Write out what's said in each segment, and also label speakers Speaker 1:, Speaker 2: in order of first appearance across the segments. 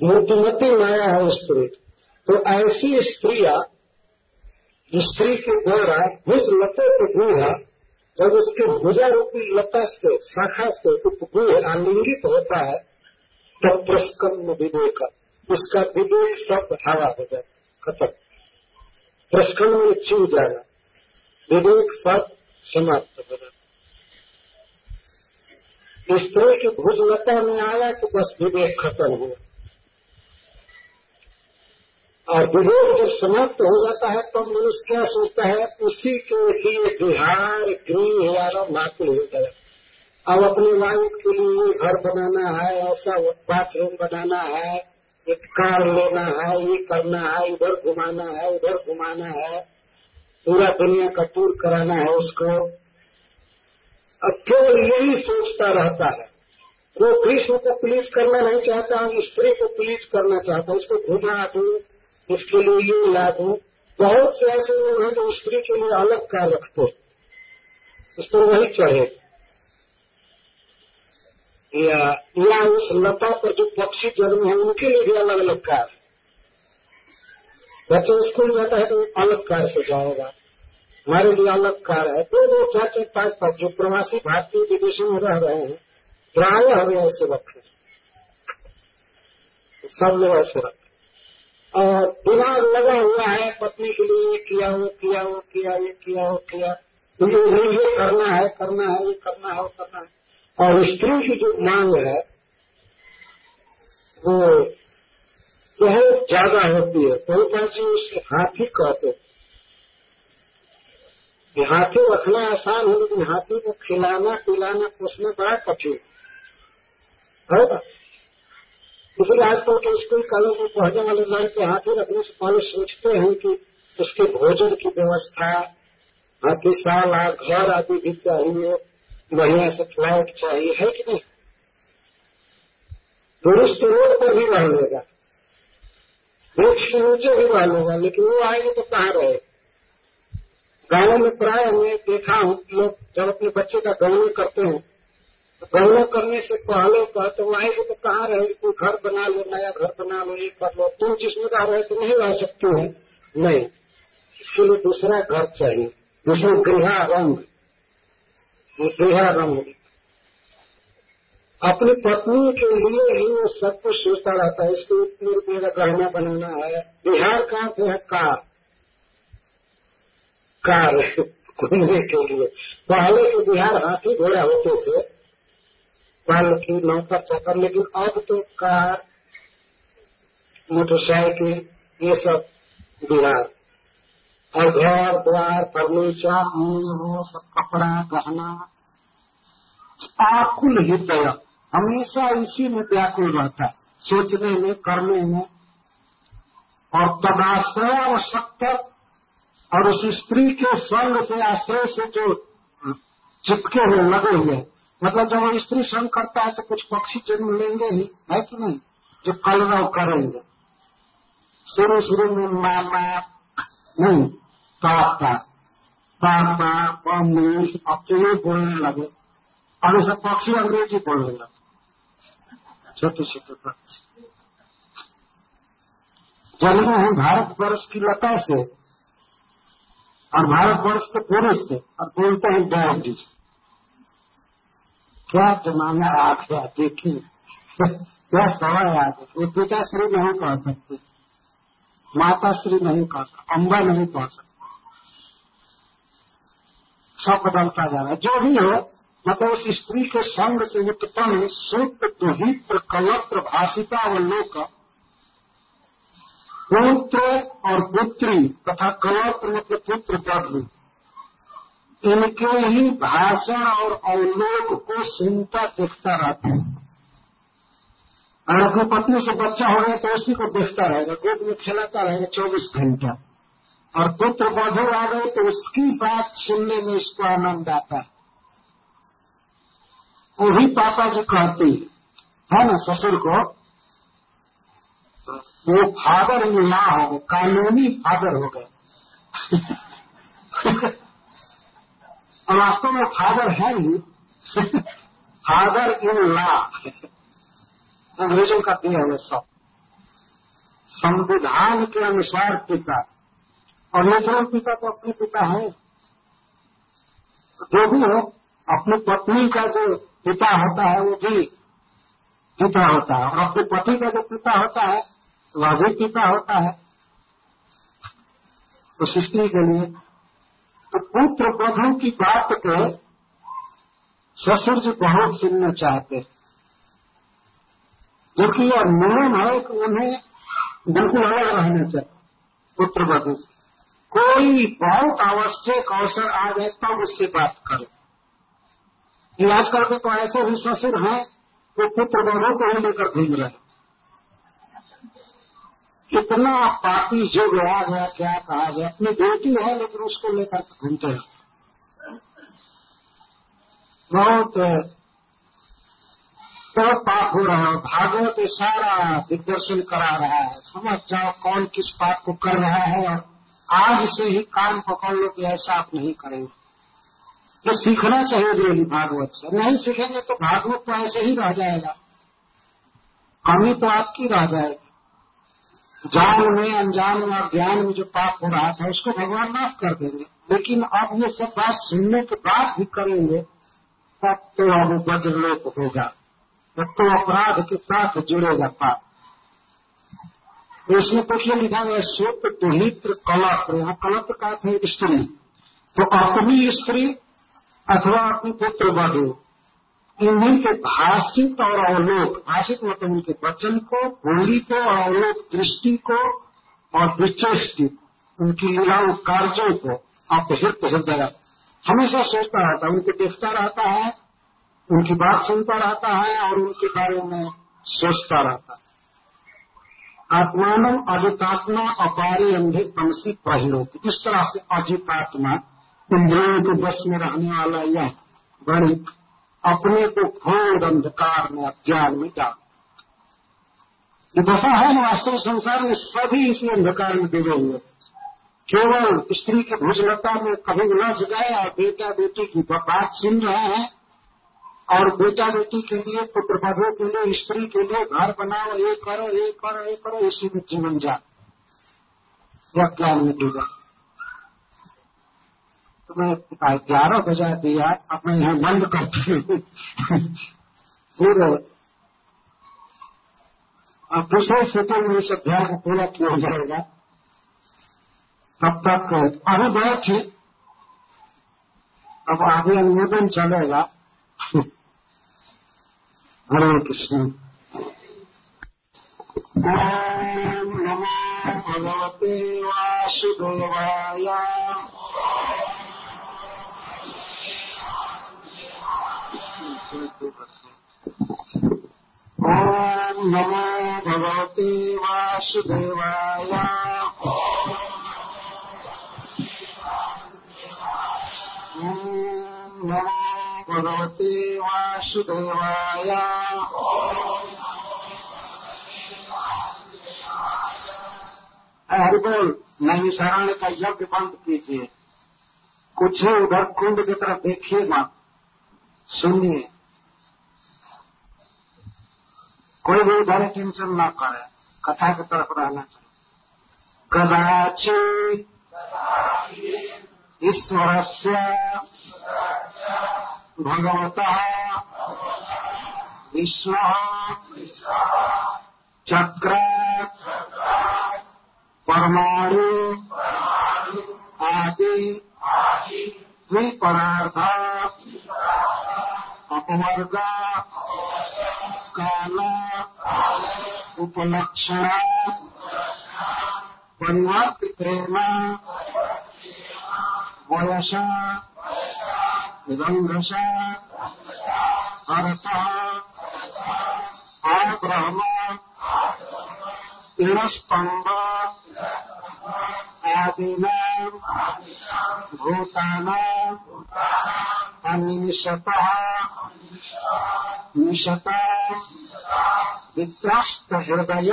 Speaker 1: मूर्तिमती माया है स्त्री तो ऐसी स्त्रिया स्त्री के द्वारा भुज लते के गुहा जब उसके भुजा रूपी लता से, शाखा से उपगुह आलिंगित होता है तब प्रस्कन्न विवेक, इसका विवेक सब हवा हो जाए, खत्म। प्रस्कन्न में चू जाएगा विवेक सब समाप्त हो जाता स्त्री की भुजलता में आया तो बस विवेक खत्म हुआ। और विरोध जब समाप्त हो जाता है तो मनुष्य क्या सोचता है? उसी के लिए बिहार गृह या मातृ हो। गया अब अपने वाइफ के लिए घर बनाना है, ऐसा बाथरूम बनाना है एक कार लेना है, ये करना है, इधर घुमाना है, उधर घुमाना है, पूरा दुनिया का टूर कराना है उसको। अब केवल यही सोचता रहता है। वो कृष्ण को प्लीज़ करना नहीं चाहता स्त्री को प्लीज़ करना चाहता उसको घुमा दू। इसके लिए ये लागू बहुत से ऐसे लोग हैं जो स्त्री के लिए अलग कार रखते उस पर वही चढ़े। या, या उस लता पर जो पक्षी जन्म है उनके लिए भी अलग अलग कार बच्चे स्कूल जाता है तो अलग कार से जाएगा। हमारे लिए अलग कार है। दो दो चार चार पाँच पाँच जो प्रवासी भारतीय विदेशों में रह रहे हैं प्राय हमें ऐसे रखे। सब लोग ऐसे रखे और दिमाग लगा हुआ है पत्नी के लिए, ये किया, वो किया वो किया, ये किया, वो किया। तो ये ये करना है करना है, ये करना है, वो करना है। और स्त्री की जो मांग है, वो बहुत ज़्यादा होती है। तो जी उसके हाथी कहते हाथी रखना आसान है, लेकिन हाथी को खिलाना, पिलाना, पोसना बड़ा कठिन है। इसलिए आजकल के स्कूल कॉलेज में पढ़ने वाले लड़के हाथी रखने से पहले सोचते हैं कि उसके भोजन की व्यवस्था साल, घर आदि भी चाहिए, बढ़िया से फ़्लाइट चाहिए, है कि नहीं? पुरुष तो रोड पर भी रह लेगा। वृक्ष के नीचे भी रह लेगा, लेकिन वो आएँगे तो कहाँ रहे? गाँव में प्राय मैं देखा हूँ लोग जब अपने बच्चे का गौनी करते हैं गौरव करने से पहले का तो आएगी तो कहाँ रहेगी कोई घर बना लो, नया घर बना लो ये कर लो। तुम जिसमें रह रहे तो नहीं रह सकते हो। नहीं। इसके लिए दूसरा घर चाहिए। जिसमें गृह रंग। गृह रंग। अपनी पत्नी के लिए ही वो सब कुछ सोचता रहता है। इसको इतने रुपये का गहना बनाना है। बिहार कहाँ से है? कार। कार। घूमने के लिए। पहले के बिहार हाथी घोड़ा होते थे। की नौकर चाकर लेकिन अब तो कार, मोटरसाइकिल, ये सब बिहार और घर, द्वार, फर्नीचर वो सब कपड़ा, गहना, आकुल हृदय हमेशा इसी में व्याकुल रहता है, सोचने में, करने में। और तदाश्रय और शक्त और उस स्त्री के संग से आश्रय से जो चिपके हुए, लगे हुए मतलब जब स्त्री श्रम करता है तो कुछ पक्षी जन्म लेंगे ही, है कि नहीं? जो कलरव करेंगे। शुरू शुरू में मामा, नहीं, पापा पापा मम्मी अब तो ये बोलने लगे। और सब पक्षी अंग्रेज़ी बोलने लगे। छोटे छोटे पक्षी। जन्मे हैं भारत वर्ष की लता से और भारत वर्ष के पुरुष से, और बोलते हैं डैड। क्या जमाना आ गया देखिए क्या समय आ गया वो पिताश्री नहीं कह सकते माताश्री नहीं कह सकते अम्बा नहीं कह सकते सब बदलता जा रहा है जो भी हो मतलब उस स्त्री के संग से उत्पन्न शुद्ध दुहित्र कलत्र भाषिता व लोक पुत्र, और पुत्री, तथा कलत्र मतलब पुत्र पद इनके ही भाषण और अवलोक को सुनता देखता रहता है। और अपनी पत्नी से बच्चा हो गया तो उसी को देखता रहेगा, गोद में खेलाता रहेगा चौबीस घंटा। और पुत्र बधु आ गए तो उसकी बात सुनने में इसको आनंद आता है। वही पापा जी कहते है ना, ससुर को? वो फादर इन लॉ हो गए, कानूनी फादर हो गए। और वास्तव में फादर है ही। Father in law. अंग्रेज़ों का दिया है सब संविधान के अनुसार पिता। और नेचुरल पिता तो अपने पिता है। जो भी हो, अपनी पत्नी का जो पिता होता है, वो भी पिता होता है। और अपने पति का जो पिता होता है, वह भी पिता होता है। तो सृष्टि के लिए तो पुत्र बधु की बात को ससुर जी बहुत सुनना चाहते जबकि यह नियम है कि उन्हें बिल्कुल अलग रहना चाहिए, पुत्र बधु कोई बहुत आवश्यक अवसर आ जाए तब उससे बात करो। आजकल के तो ऐसे भी ससुर हैं जो पुत्र बधु को ही लेकर घूम रहे कितना पापी जो आ गया, क्या कहा गया? अपनी बेटी है, लेकिन उसको लेकर घूमते हैं। बहुत बहुत पाप हो रहा है? भागवत सारा दिग्दर्शन करा रहा है। समझ जाओ कौन किस पाप को कर रहा है, और आज से ही काम पकड़ लो कि ऐसा आप नहीं करेंगे। ये सीखना चाहिए डेली भागवत से। नहीं सीखेंगे तो भागवत तो ऐसे ही रह जाएगा। कमी तो आपकी रह जाएगी। जान में, अनजान में और ज्ञान में जो पाप हो रहा था, उसको भगवान माफ़ कर देंगे। लेकिन अब ये सब बात सुनने के बाद भी करेंगे, तब तो अब वज्रलोक होगा। तब तो अपराध के साथ जुड़ेगा पाप। तो इसमें कुछ लिखा गया सूत्र दुहित्र कलप यहाँ कलप का थे स्त्री। तो अपनी स्त्री अथवा अपने पुत्र बधु। इन्हीं के भाषित और अवलोक भाषित मतलब उनके वचन को, बोली को और अवलोक दृष्टि को और विचेष्टि उनकी लीलाओं कार्यों को अपहित हृदय हमेशा सोचता रहता है, उनको देखता रहता है, उनकी बात सुनता रहता है और उनके बारे में सोचता रहता है। आत्मान अजितात्मा अपारी अंधे तमसी प्रहिलोक इस तरह से अजितात्मा इंद्रियों के बस में रहने वाला यह गणित अपने को घोर अंधकार में, अज्ञान में डाल ये दशा है वास्तव संसार में, सभी इसी अंधकार में डूबे हुए। केवल स्त्री की भुजलता में कभी उलझ गए और बेटा बेटी की बात सुन रहे हैं और बेटा बेटी के लिए पुत्र पदों के लिए, स्त्री के लिए घर बनाओ, ये करो ये करो ये करो, इसी में जीवन जा ज्ञान में डूबा। मैं ग्यारह बजा दिया, अब मैं यहाँ बंद करती हूँ। फिर अब दूसरे सेकंड में इस अध्याय को पूरा किया जाएगा। तब तक अभी बैठ अब आगे अनुमोदन चलेगा। हरे कृष्ण। ओम नमो भगवते वासुदेवाय। ॐ नमो भगवते वासुदेवाय। नमो भगवते वासुदेवाय। हरिबोल नहीं शरण का यज्ञ बंद कीजिए। कुछ उधर कुंड की तरफ़ देखिए मत। सुनिए। कोई भी उधर टेंशन ना करे, कथा की तरफ़ रहना चाहिए। कदाचित ईश्वर से भगवत विष्णु चक्र परमाणु आदि द्विपदार्थ अपवर्ग काल उपलक्षण परिवर्त प्रेम वयस रंगस अर्थ आब्रह्म स्तंभ आदिना भूताना अनिमिषतः निशता वित्रस्त हृदय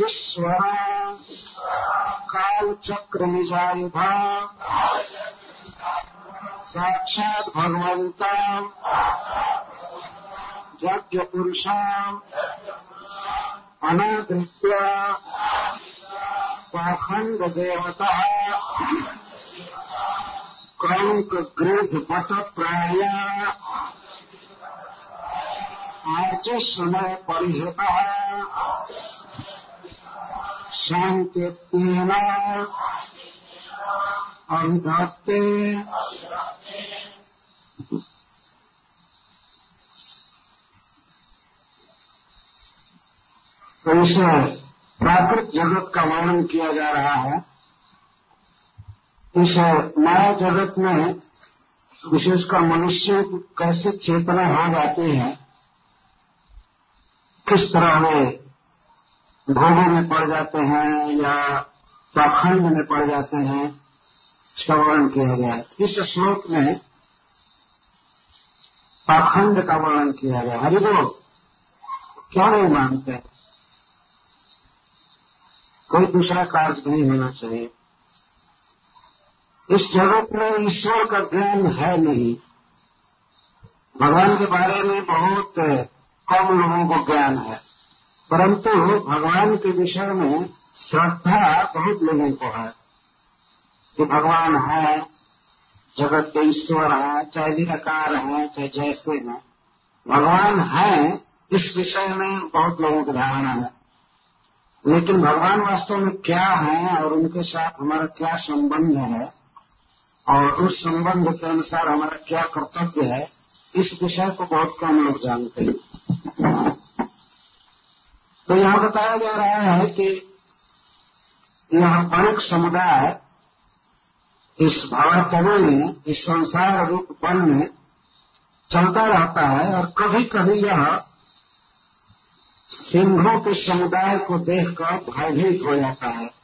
Speaker 1: ईश्वर कालचक्र निजायुध साक्षात भगवंत यज्ञ पुरुषाम अनादृत्य पाखंड देवता क्रौक गृह पट प्राय। आज समय परिहता शांति अभिधत्ते तो इस प्राकृत जगत का वर्णन किया जा रहा है। इस माया जगत में विशेषकर मनुष्य कैसे चेतना हो जाती है? किस तरह वे भोगों में पड़ जाते हैं या पाखंड में पड़ जाते हैं? इसका वर्णन किया गया इस श्लोक में पाखंड का वर्णन किया गया हरि बोल क्यों नहीं मानते? कोई दूसरा कार्य नहीं होना चाहिए। इस जगत में ईश्वर का ज्ञान है नहीं। भगवान के बारे में बहुत कम लोगों को ज्ञान है। परंतु भगवान के विषय में श्रद्धा बहुत लोगों को है कि भगवान है, जगत के ईश्वर है, चाहे निराकार है, चाहे जैसे हैं। भगवान है, इस विषय में बहुत लोगों की धारणा है। लेकिन भगवान वास्तव में क्या है और उनके साथ हमारा क्या संबंध है और उस संबंध के अनुसार हमारा क्या कर्तव्य है, इस विषय को बहुत कम लोग जानते हैं। तो यहाँ बताया जा रहा है कि यह अनेक समुदाय इस भावात्मा में, इस संसार रूप वन में चलता रहता है और कभी कभी यह सिंहों के समुदाय को देखकर भयभीत हो जाता है।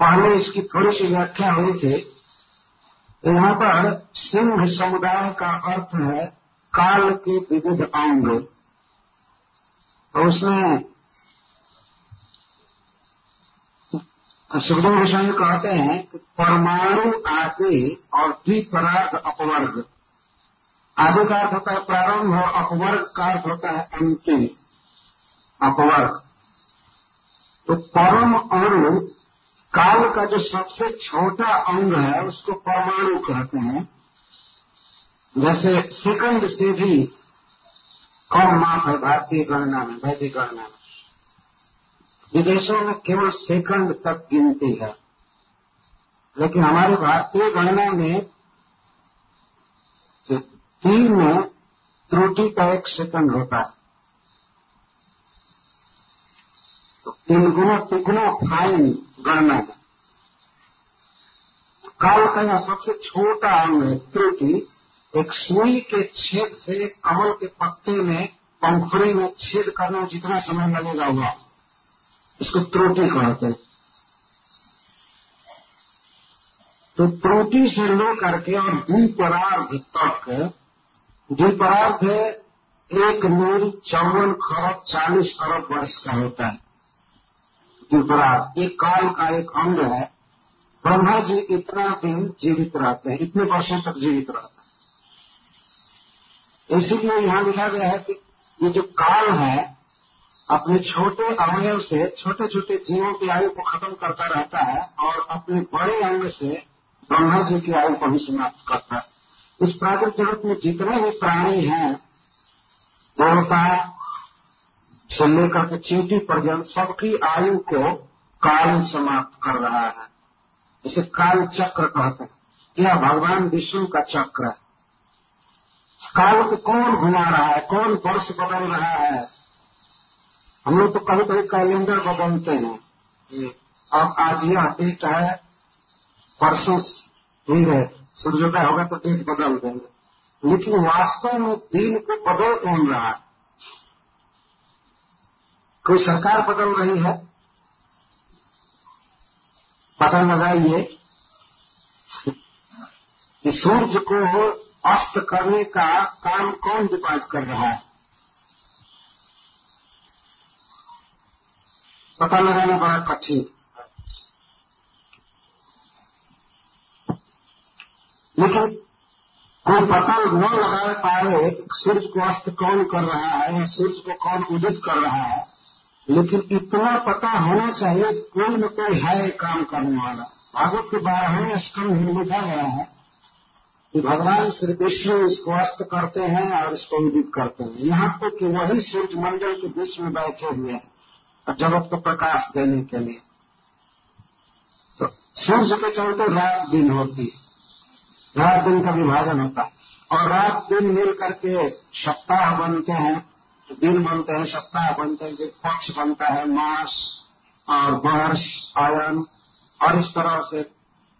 Speaker 1: पहले इसकी थोड़ी सी व्याख्या हुई थी, यहाँ पर सिंह समुदाय का अर्थ है काल के विविध अंग। तो उसमें सुखदेव गोस्वामी कहते हैं कि परमाणु आदि और द्विपराग अपवर्ग। आदि का अर्थ होता है प्रारंभ और अपवर्ग का अर्थ होता है अंतिम अपवर्ग। तो परम अंग काल का जो सबसे छोटा अंग है, उसको परमाणु कहते हैं। जैसे सेकंड से भी कम माप है, भारतीय गणना में, वैदिक गणना में। विदेशों में केवल सेकंड तक गिनती है। लेकिन हमारी भारतीय गणना में जो तीन में त्रुटि का एक सेकंड होता है। तो तीन गुना तिगुना फाइन गणना। है काल का यह सबसे छोटा अंग है त्रुटि एक सुई के छेद से कमल के पत्ते में पंखुड़ी में छेद करने में जितना समय लगेगा हुआ इसको त्रुटि कहते हैं। तो त्रुटि से लेकर के और द्विपरार्ध तक, द्विपरार्ध एक मील चौवन खरब, चालीस अरब वर्ष का होता है। द्विपरार्ध एक काल का एक अंग है, ब्रह्मा जी इतना दिन जीवित रहते हैं, इतने वर्षों तक जीवित रहते हैं। इसीलिए यहाँ लिखा गया है कि ये जो काल है, अपने छोटे अवयव से छोटे छोटे जीवों की आयु को खत्म करता रहता है और अपने बड़े अंग से ब्रह्मा जी की आयु को भी समाप्त करता है। इस प्राकृतिक जगत में जितने भी प्राणी हैं, देवता से लेकर के चीटी पर्यंत सबकी आयु को काल समाप्त कर रहा है। इसे काल चक्र कहते हैं। यह भगवान विष्णु का चक्र है। काल को कौन घुमा रहा है? कौन वर्ष बदल रहा है? हम लोग तो कभी कभी कैलेंडर बदलते हैं। अब आज यह डेट है परसों ही है। सूर्योदय होगा तो डेट बदल देंगे। लेकिन वास्तव में दिन को बदल कौन रहा है। कोई सरकार बदल रही है? पता लगाइए कि सूर्य को अस्त करने का काम कौन डिपाइट कर रहा है। पता लगाना बड़ा कठिन। लेकिन कोई पता न लगा पाए सूर्य को अस्त कौन कर रहा है या सूर्य को कौन उदित कर रहा है। लेकिन इतना पता होना चाहिए कोई न कोई है काम करने वाला। भागवत के बारहवें स्कंध में लिखा गया है कि भगवान श्री कृष्ण इसको अस्त करते हैं और इसको उदित करते हैं। यहाँ तक तो कि वही सूर्य मंडल के बीच में बैठे हुए हैं जगत को प्रकाश देने के लिए। तो सूर्य के चलते रात दिन होती है। रात दिन का विभाजन होता है। और रात दिन मिल करके सप्ताह बनते हैं। तो दिन बनते हैं, सप्ताह बनते हैं पक्ष बनता है, मास और वर्ष आयन और इस तरह से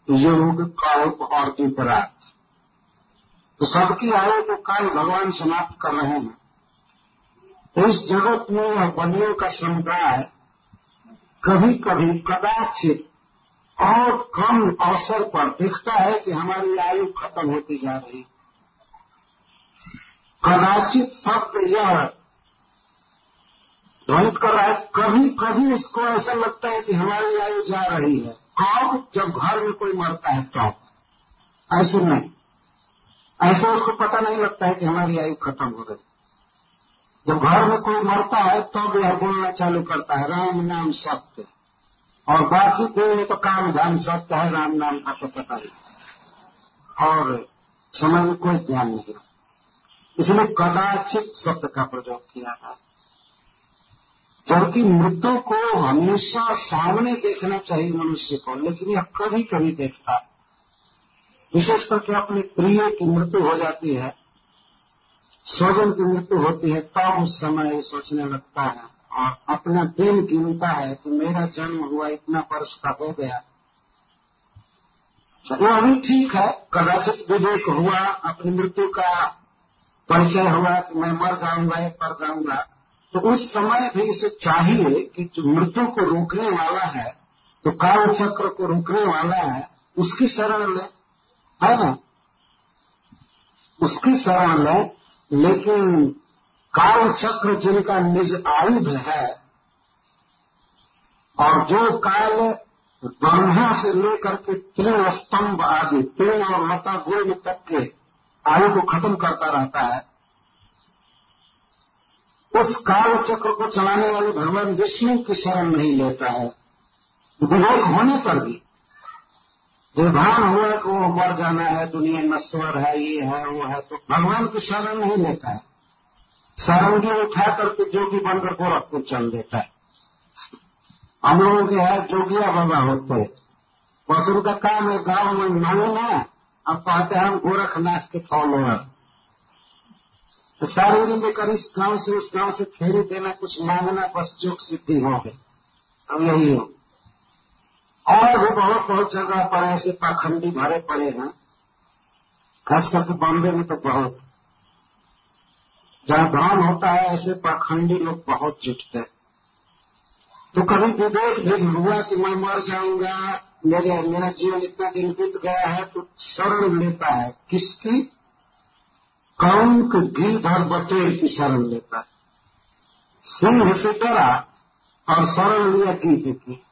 Speaker 1: युग कल्प और रात तो सबकी आयु को काल भगवान समाप्त कर रहे हैं। तो इस जगत में यह बनियों का समुदाय कभी कभी कदाचित और कम अवसर पर दिखता है कि हमारी आयु खत्म होती जा रही कदाचित शब्द यह ध्वनित कर रहा है, कभी कभी उसको ऐसा लगता है कि हमारी आयु जा रही है। अब जब घर में कोई मरता है तो ऐसे नहीं ऐसे उसको पता नहीं लगता है कि हमारी आयु खत्म हो गई। जब घर में कोई मरता है, तब तो यह बोलना चालू करता है, राम नाम सत्य। और बाकी कोई में तो काम ध्यान सत्य है, राम नाम का तो पता ही और समय में कोई ध्यान नहीं। इसलिए कदाचित शब्द का प्रयोग किया था जबकि मृत्यु को हमेशा सामने देखना चाहिए मनुष्य को, लेकिन यह कभी कभी देखता है। विशेष करके अपने प्रिय की मृत्यु हो जाती है, स्वजन की मृत्यु होती है, तब उस समय सोचने लगता है, और अपना दिन गिनता है कि मेरा जन्म हुआ इतना वर्ष का हो गया। वो अभी ठीक है, कदाचित विवेक हुआ, अपनी मृत्यु का परिचय हुआ कि मैं मर जाऊँगा या कर जाऊँगा तो उस समय भी इसे चाहिए कि जो मृत्यु को रोकने वाला है तो काल चक्र को रोकने वाला है, उसकी शरण ले। है ना? उसकी शरण ले, लेकिन काल चक्र जिनका निज आयुध है, और जो काल ब्रह्मा से लेकर के तीन स्तंभ आदि, तीन और लता गुण तक के आयु को खत्म करता रहता है उस काल चक्र को चलाने वाले भगवान विष्णु की शरण नहीं लेता है। विवेक होने पर भी। जो भान हुआ कि वो मर जाना है, दुनिया नश्वर है, ये है, वो है तो भगवान की शरण नहीं लेता है। सारंगी उठा करके जोगी बनकर गोरखपुर चल देता है। हम लोगों के यहाँ जोगिया बाबा होते हैं। बस उनका काम है, गाँव में मांगना अब कहते हैं हम गोरखनाथ के फॉलोअर। तो सारंगी लेकर इस गाँव से उस गाँव से फेरी देना कुछ मांगना बस जोग सिद्धि हो गई। अब यही हो। और भी बहुत बहुत जगह पर ऐसे पाखंडी भरे पड़े हैं। खास करके बॉम्बे में तो बहुत। जहाँ धर्म होता है, ऐसे पाखंडी लोग बहुत जुटते हैं। तो कभी विवेक भी हुआ कि मैं मर जाऊँगा, मेरे मेरा जीवन इतना दिन बीत गया है तो शरण लेता है। किसकी? कौन घी भर बटेर की शरण लेता है। सिंह से डरा और शरण लिया की।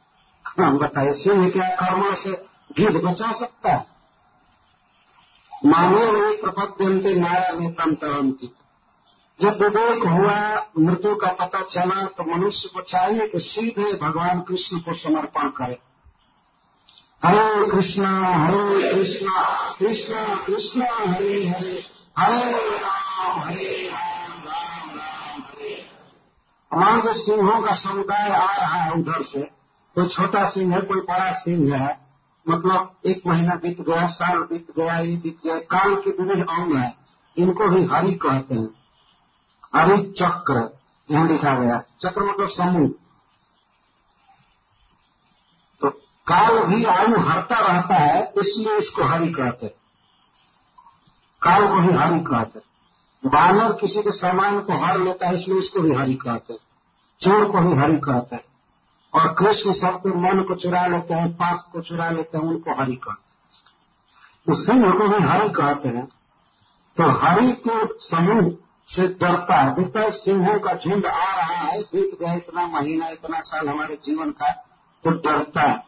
Speaker 1: हम बताइए सिंह क्या कर्म से गीत बचा सकता है? मानव प्रपद्यंते माया में तम तरंती जब विवेक हुआ, मृत्यु का पता चला तो मनुष्य को चाहिए कि सीधे भगवान कृष्ण को समर्पण करे। हरे कृष्णा हरे कृष्णा कृष्णा कृष्णा, हरे हरे। हरे राम हरे राम राम राम हरे हमारे सिंहों का समुदाय आ रहा है उधर से कोई छोटा सिंह है कोई बड़ा सिंह है मतलब एक महीना बीत गया साल बीत गया ये बीत गया काल के विभिन्न अंग है इनको भी हरि कहते हैं हरि चक्र यहाँ लिखा गया चक्र मतलब समूह तो काल भी आयु हरता रहता है इसलिए इसको हरि कहते काल को भी हरि कहते बानर किसी के सामान को हर लेता है, इसलिए उसको भी हरि कहते हैं। चोर को भी हरि कहते हैं। और कृष्ण सबके मन को चुरा लेते हैं, पाप को चुरा लेते हैं, उनको हरि कहते हैं। सिंह को भी हरि कहते हैं तो हरि के समूह से डरता है। देखता सिंहों का झुंड आ रहा है, बीत गया इतना महीना, इतना साल हमारे जीवन का तो डरता है।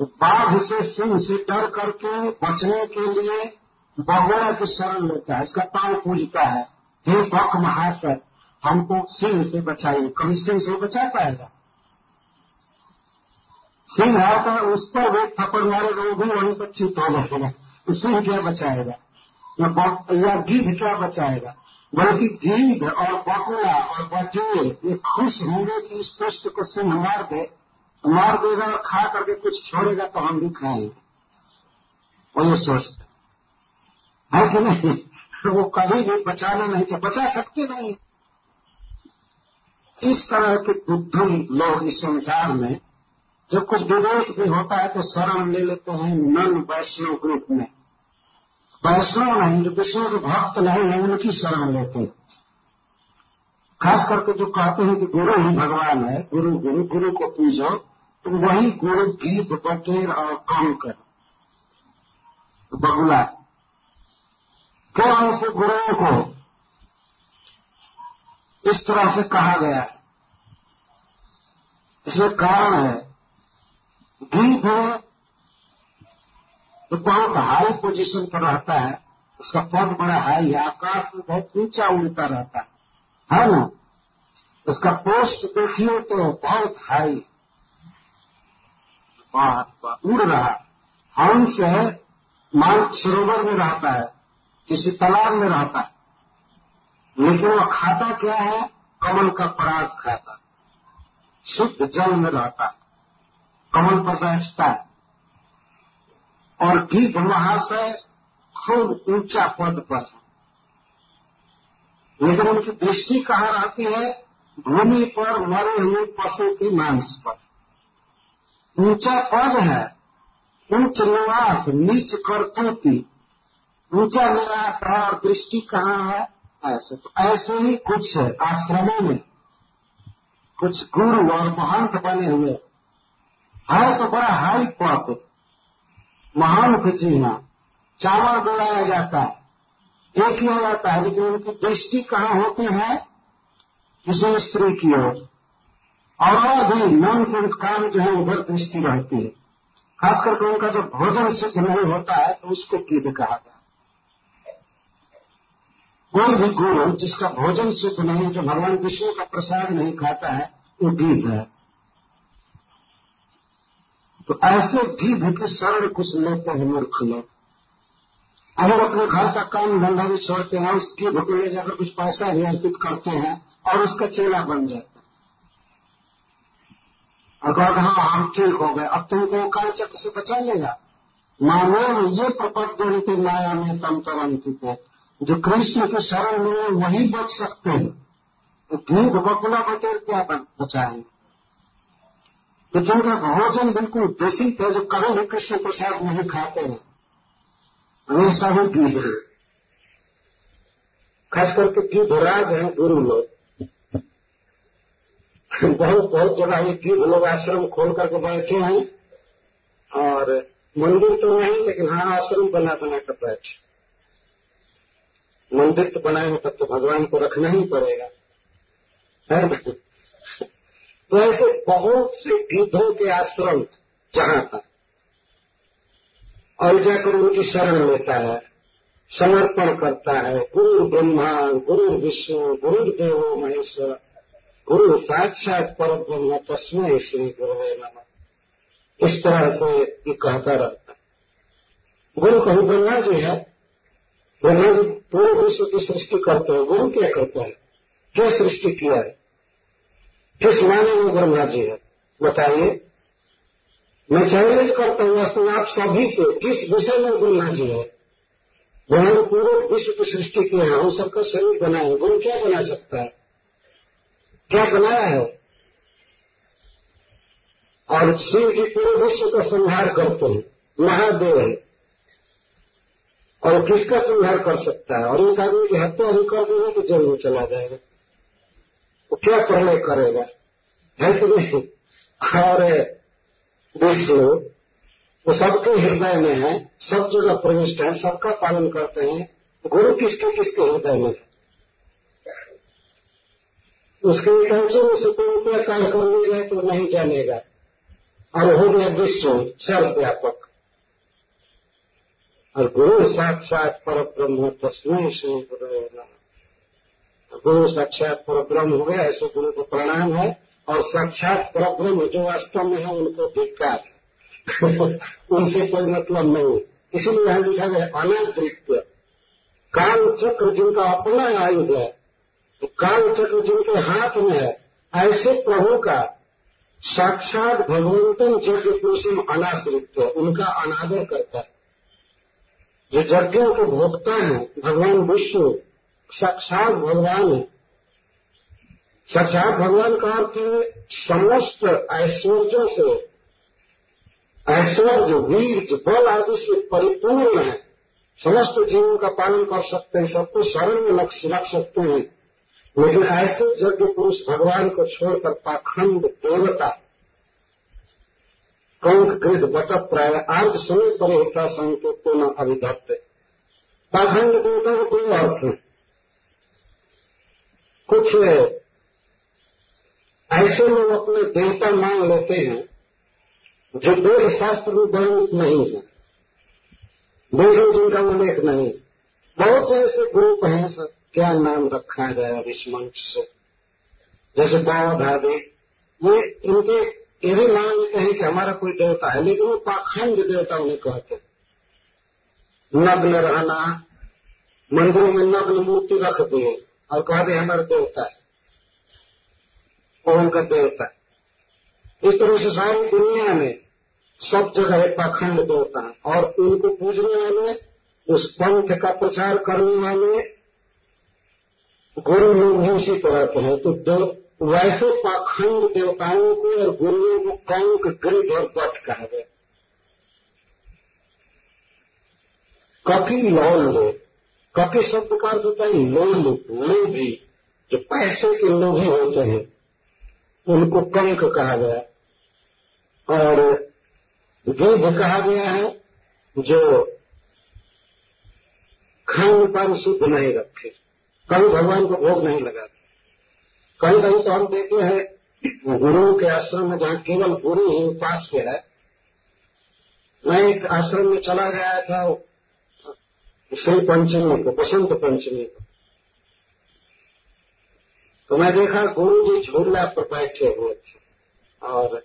Speaker 1: तो बाघ से सिंह से डर करके बचने के लिए बगोड़ा की शरण लेता है इसका पाँव पूजता है। हे बक महाशय, हमको सिंह से बचाइए, कभी सिंह से बचा पाएगा? सिंह आता है उस पर वे थप्पड़ मारेगा वो भी वहीं पर चित हो जाएगा। तो सिंह क्या बचाएगा? या गिद्ध क्या बचाएगा? बल्कि गीध और बकुला और बटूर ये खुश होंगे कि इस पुष्ट को सिंह मार दे। मार देगा और खा करके कुछ छोड़ेगा तो हम भी खाएँगे। वो ये सोचते है कि नहीं? वो कभी भी बचाना नहीं चाहिए, बचा सकते नहीं। इस तरह के उद्धम लोग इस संसार में जब कुछ विवेक भी होता है तो शरण ले लेते हैं नन वैष्णव ग्रुप में। वैष्णव नहीं, जो विष्णु के भक्त नहीं है, उनकी शरण लेते हैं। खास करके जो कहते हैं कि गुरु ही भगवान है, गुरु गुरु गुरु को पूजो तो वही गुरु गीत बटेर और काम कर बगुला। क्यों ऐसे गुरुओं को इस तरह से कहा गया है? इसमें कारण है। गीत है तो बहुत हाई पोजीशन पर रहता है? उसका पद बड़ा हाई है आकाश में बहुत ऊँचा उड़ता रहता है। है ना? उसका पोस्ट देखिए तो बहुत हाई। उड़ रहा हंस है मान सरोवर में रहता है। किसी तालाब में रहता है। लेकिन वह खाता क्या है? कमल का पराग खाता शुद्ध जल में रहता है। कमल पर बैठता है। और गीत महाशय खूब ऊँचा पद पर है। लेकिन उनकी दृष्टि कहाँ रहती है? भूमि पर मरे हुए पशु की मांस पर। ऊँचा पद है। उच्च निवास, नीच करतूती ऊँचा निवास है और दृष्टि कहाँ है? ऐसे तो ऐसे ही कुछ आश्रमों में, कुछ गुरु और महंत बने हुए। है तो बड़ा हाई पद महान चिन्ह चावल बुलाया जाता है। एक किया जाता है, लेकिन उनकी दृष्टि कहाँ होती है? किसी स्त्री की ओर। और भी नॉन संस्कार जो है, उधर दृष्टि रहती है। खास करके उनका जब भोजन सिद्ध नहीं होता है तो उसको कीद कहा जाता कोई भी गुरु जिसका भोजन सुख नहीं, जो भगवान विष्णु का प्रसाद नहीं खाता है, वो गीत है। तो ऐसे भी भूखे शरण कुछ लेते हैं मूर्ख लोग। अगर अपने घर का काम धंधा भी छोड़ते हैं उस उसकी भूख ले जाकर कुछ पैसा भी अर्पित करते हैं, और उसका चेला बन जाता है। कहते हाँ हम ठीक हो गए, अब तुमको काल चक्र से बचा लेगा? मानो ये प्रपद्य रीति माया में तम तरंती को जो कृष्ण के शरण में है, वही बच सकते हैं। तो धीप बकुला बटेर क्या बचाएँगे? तो जिनका भोजन बिल्कुल दूषित है, जो कभी भी कृष्ण प्रसाद नहीं खाते हैं, वे सभी गीध हैं। खास करके गीधराज हैं गुरु लोग। बहुत बहुत जगह ये गीध लोग आश्रम खोल करके बैठे हैं, और मंदिर तो नहीं, लेकिन हाँ आश्रम बना बना कर बैठे मंदिर तो बनाए तब तो भगवान को रखना ही पड़ेगा। है तो ऐसे बहुत से गिद्धों के आश्रम जहाँ था और जाकर उनकी शरण लेता है, समर्पण करता है, गुरु ब्रह्मा, गुरु विष्णु, गुरु देवो महेश्वर, गुरु साक्षात पर ब्रह्म तस्मय श्री गुरु नम। इस तरह से ये कहता रहता गुरु कहीं, ब्रह्मा जी है जी पूरे विश्व की सृष्टि करते हैं गुरु क्या करता है? क्या सृष्टि किया है? किस माने में ब्रह्मा जी है? बताइए। मैं चैलेंज करता हूँ वास्तव आप सभी से, किस विषय में ब्रह्मा जी है उन्होंने पूरे विश्व की सृष्टि की है, हम सबका शरीर बनाए गुरु क्या बना सकता है? क्या बनाया है? और शिव जी पूरे विश्व का संहार करते हैं, महादेव है। और किसका संहार कर सकता है? और एक आदमी की हत्या ही कर देगा तो ज़रूर चला जाएगा। वो क्या पहले करेगा? है कि नहीं? और विष्णु, वो सबके हृदय में है, सब जगह प्रविष्ट है, सबका पालन करते हैं। गुरु किसके किसके हृदय में है? उसके इंटेंशन में कोई रुपया कार्य कर लेगा तो नहीं जानेगा। और हो गया विश्व सर्वव्यापक। और गुरु साक्षात पर ब्रह्म तस्में से गुरु साक्षात पर ब्रह्म हो गया ऐसे गुरु को प्रणाम है, और साक्षात पर ब्रह्म जो वास्तव में है, उनको धिक्कार उनसे कोई मतलब नहीं। इसीलिए यहाँ लिखा गया अनादृत्य काल चक्र जिनका अपना आयुध है तो काल चक्र जिनके हाथ में है, ऐसे प्रभु का साक्षात भगवंतन यज्ञ पुरुषम अनादृत्य उनका अनादर करता है। जो यज्ञों को भोगता है, भगवान विष्णु, साक्षात भगवान है। साक्षात भगवान का अर्थ है, समस्त ऐश्वर्यों से, ऐश्वर्य वीर बल आदि से परिपूर्ण है। समस्त जीवों का पालन कर सकते हैं, सबको शरण में रख सकते हैं। लेकिन ऐसे यज्ञ पुरुष भगवान को छोड़कर पाखंड देवता कंक कृत बट प्राय आज समय पर होता संकेत न अभिधत्त पाखंड देवता को कोई अर्थ है कुछ ऐसे लोग अपने देवता मान लेते हैं, जो देव शास्त्र में वर्णित नहीं है। देव जिनका उल्लेख नहीं बहुत से ऐसे ग्रुप हैं, सर, क्या नाम रखा अब इस मंच से? जैसे भाभी ये इनके ये भी लेते हैं कि हमारा कोई देवता है, लेकिन वो पाखंड देवता उन्हें कहते नग्न रहना, मंदिरों में नग्न मूर्ति रख दिए और कह दे हमारा देवता है। वो उनका देवता है। इस तरह से सारी दुनिया में सब जगह पाखंड देवता। है और उनको पूजने वाले, उस पंथ का प्रचार करने वाले, गुरु लोग भी उसी तरह के हैं। तो वैसे पाखंड देवताओं को और गुरुओं को कंक गृद और बट कहा गया कभी लौल लो, कभी शब्द का होता है लोल लोभी जो पैसे के लोभी होते हैं, उनको कंक कहा गया। और गिद्ध कहा गया है, जो खान पान शुद्ध नहीं रखे, कभी भगवान को भोग नहीं लगाते। कहीं कहीं तो हम देखते हैं गुरुओं के आश्रम में जहाँ केवल गुरु ही उपास्य है मैं एक आश्रम में चला गया था, श्री पंचमी को, बसंत पंचमी को। तो मैं देखा गुरु जी झूला पर बैठे हुए थे, और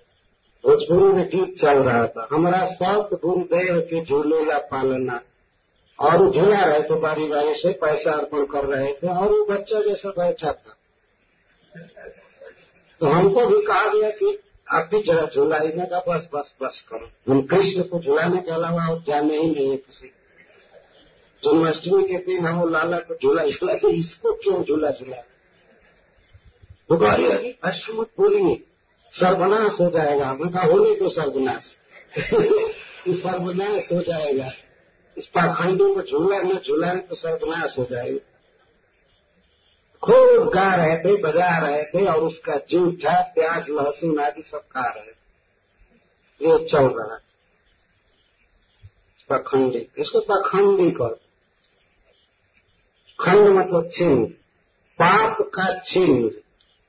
Speaker 1: भोजपुरी में गीत चल रहा था। हमारा सब गुरुदेव के झूले झूलेला पालना और झूला रहे थे बारी बारी से पैसा अर्पण कर रहे थे, और वो बच्चा जैसा बैठा था। तो हमको भी कहा गया कि आप भी जरा झूलाई में का बस बस बस करो। हम कृष्ण को झुलाने के अलावा और जाने ही नहीं है किसी जन्माष्टमी के दिन हम लाला को झूला झूला के इसको क्यों झूला झूला? वो कह रही बोलिए, सर्वनाश हो जाएगा। मैं कहा, होने को सर्वनाश। सर्वनाश हो जाएगा। इस पाखंडों को झूला न झूलाए तो सर्वनाश हो जाएगा। खूब गा रहे थे, बजा रहे थे और उसका जूठा प्याज, लहसुन आदि सब खा रहे थे। ये चल रहा पाखंडी। इसको पाखंडी कर खंड मतलब चिन्ह। पाप का चिन्ह।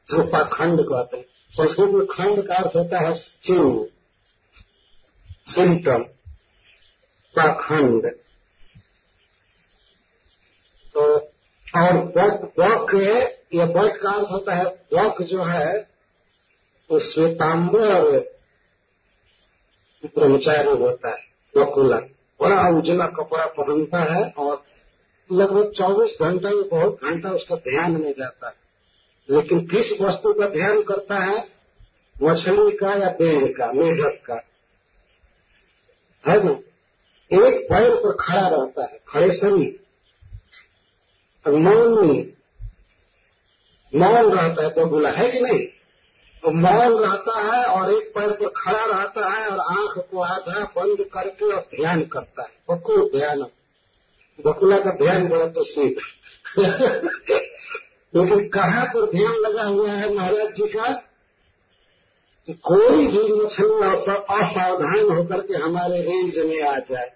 Speaker 1: जो पखंड कहते हैं। संस्कृत में खंड का अर्थ होता है चिन्ह। सिम्टम। पाखंड तो और वक ये वक का अर्थ होता है वक जो है, वो श्वेतांबर ब्रह्मचारी होता है, वकुला। बड़ा उजला कपड़ा पहनता है और लगभग 24 घंटा या बहुत घंटा उसका ध्यान में जाता है। लेकिन किस वस्तु का ध्यान करता है? मछली का या पेड़ का, मेढक का। है ना? एक पैर पर खड़ा रहता है, खड़े शरीर। मौन में मौन रहता है बबूला है कि नहीं? तो मौन रहता है और एक पैर पर खड़ा रहता है और आँख को आधा बंद करके और ध्यान करता है। बकुल ध्यान। बकुला का ध्यान बड़ा तो सीख लेकिन कहाँ पर ध्यान लगा हुआ है महाराज जी का? कि कोई भी मछली असावधान होकर के हमारे रेंज में आ जाए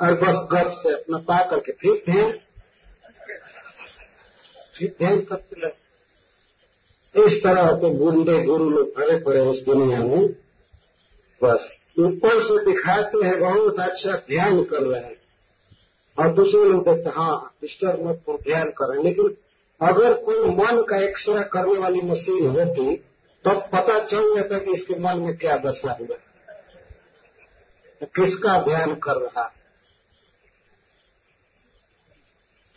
Speaker 1: और बस गप से अपना पा करके फिर ध्यान फिर ध्यान करते रहे। इस तरह के गुंडे गुरु लोग भरे पड़े उस दुनिया में। बस ऊपर से दिखाते हैं, बहुत अच्छा ध्यान कर रहे हैं। और दूसरे लोग देखते हाँ डिस्टर्ब मत को ध्यान करें। लेकिन अगर कोई मन का एक्सरे करने वाली मशीन होती, तब तो पता चल जाता कि इसके मन में क्या दशा हुआ। किसका ध्यान कर रहा है?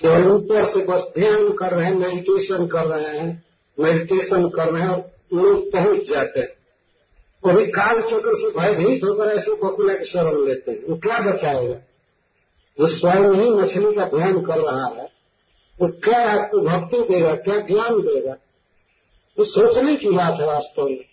Speaker 1: केवल ऊपर से बस ध्यान कर रहे हैं मेडिटेशन कर रहे हैं मेडिटेशन कर रहे हैं और लोग पहुँच जाते हैं। कभी काल चक्र से भयभीत होकर ऐसे बकुला की शरण लेते हैं। वो क्या बचाएगा? वो स्वयं ही मछली का ध्यान कर रहा है। वो क्या आपको भक्ति देगा, क्या ज्ञान देगा? वो सोचने की बात है वास्तव में।